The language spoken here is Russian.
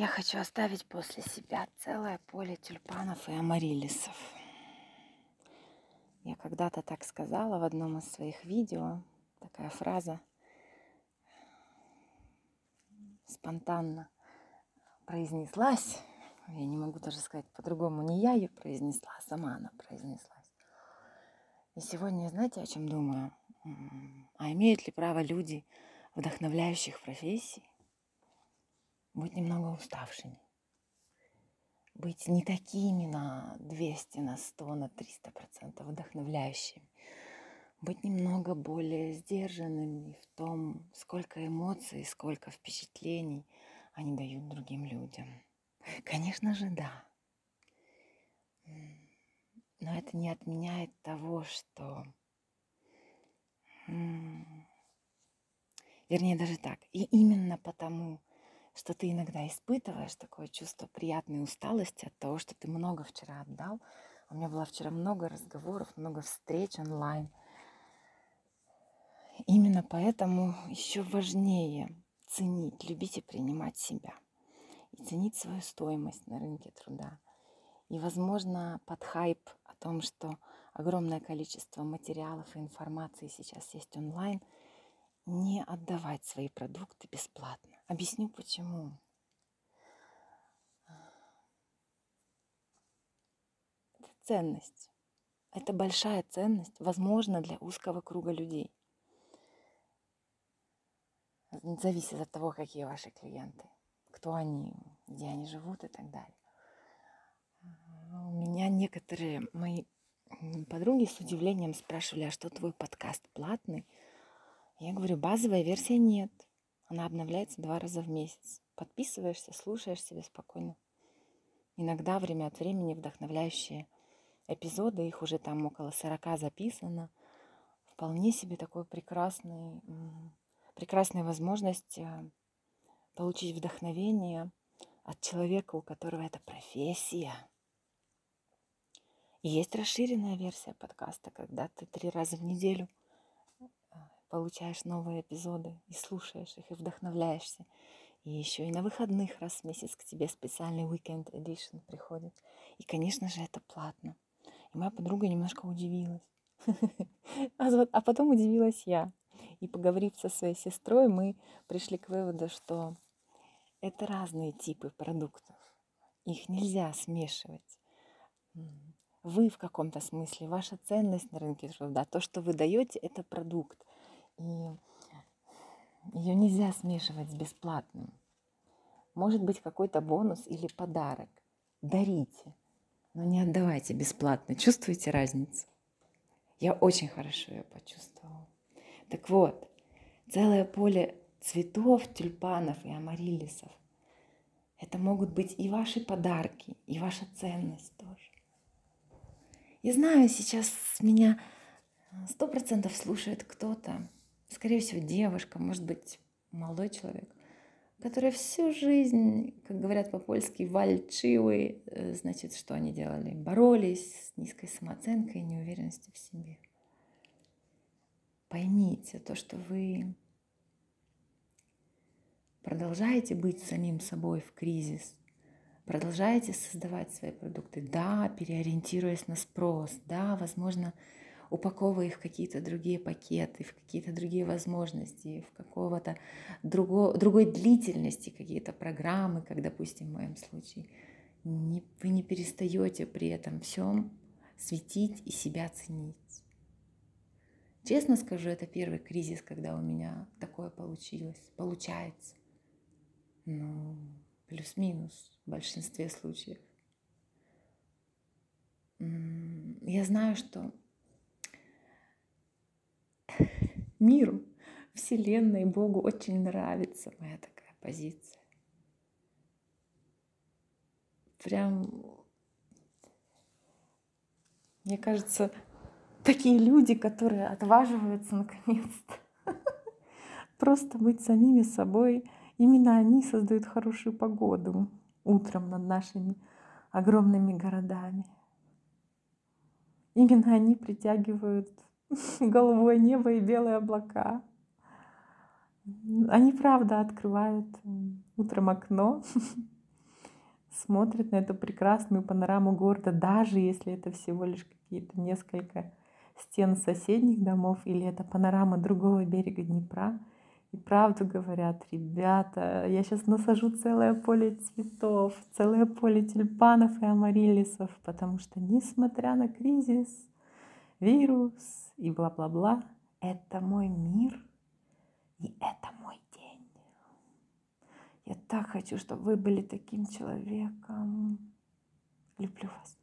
Я хочу оставить после себя целое поле тюльпанов и амарилисов. Я когда-то так сказала в одном из своих видео, такая фраза спонтанно произнеслась. Я не могу даже сказать по-другому. Не я ее произнесла, а сама она произнеслась. И сегодня, знаете, о чем думаю? А имеют ли право люди вдохновляющих профессий быть немного уставшими, быть не такими на 200, на 100, на 300 процентов вдохновляющими, быть немного более сдержанными в том, сколько эмоций, сколько впечатлений они дают другим людям. Конечно же, да. Но это не отменяет того, что... Вернее, даже так. И именно потому, что ты иногда испытываешь такое чувство приятной усталости от того, что ты много вчера отдал. У меня было вчера много разговоров, много встреч онлайн. Именно поэтому еще важнее ценить, любить и принимать себя. И ценить свою стоимость на рынке труда. И, возможно, под хайп о том, что огромное количество материалов и информации сейчас есть онлайн, не отдавать свои продукты бесплатно. Объясню почему. Это ценность. Это большая ценность, возможно, для узкого круга людей. Зависит от того, какие ваши клиенты, кто они, где они живут и так далее. У меня некоторые мои подруги с удивлением спрашивали, а что твой подкаст платный? Я говорю, базовая версия нет. Она обновляется два раза в месяц. Подписываешься, слушаешь себе спокойно. Иногда время от времени вдохновляющие эпизоды, их уже там около 40 записано. Вполне себе такой прекрасный, прекрасная возможность э, получить вдохновение от человека, у которого это профессия. И есть расширенная версия подкаста, когда ты три раза в неделю – получаешь новые эпизоды и слушаешь их, и вдохновляешься. И еще и на выходных раз в месяц к тебе специальный Weekend Edition приходит. И, конечно же, это платно. И моя подруга немножко удивилась. А, а потом удивилась я. И поговорив со своей сестрой, мы пришли к выводу, что это разные типы продуктов. Их нельзя смешивать. Вы в каком-то смысле, ваша ценность на рынке труда, то, что вы даете, это продукт. И ее нельзя смешивать с бесплатным. Может быть какой-то бонус или подарок. Дарите, но не отдавайте бесплатно. Чувствуете разницу? Я очень хорошо ее почувствовала. Так вот, целое поле цветов, тюльпанов и амарилисов. Это могут быть и ваши подарки, и ваша ценность тоже. Я знаю, сейчас меня сто процентов слушает кто-то, скорее всего, девушка, может быть, молодой человек, который всю жизнь, как говорят по-польски, вальчивы, э, значит, что они делали? Боролись с низкой самооценкой и неуверенностью в себе. Поймите то, что вы продолжаете быть самим собой в кризис, продолжаете создавать свои продукты, да, переориентируясь на спрос, да, возможно, упаковывая их в какие-то другие пакеты, в какие-то другие возможности, в какого-то друго, другой длительности какие-то программы, как, допустим, в моем случае. Не, вы не перестаете при этом всем светить и себя ценить. Честно скажу, это первый кризис, когда у меня такое получилось, получается. Ну, плюс-минус в большинстве случаев. Я знаю, что миру, Вселенной, Богу очень нравится моя такая позиция. Прям, мне кажется, такие люди, которые отваживаются наконец-то просто быть самими собой, именно они создают хорошую погоду утром над нашими огромными городами. Именно они притягивают голубое небо и белые облака. Они, правда, открывают утром окно смотрят на эту прекрасную панораму города, даже если это всего лишь какие-то несколько стен соседних домов или это панорама другого берега Днепра. И правду говорят, ребята, я сейчас насажу целое поле цветов, целое поле тюльпанов и амарилисов, потому что несмотря на кризис, вирус и бла-бла-бла, это мой мир, и это мой день. Я так хочу, чтобы вы были таким человеком. Люблю вас.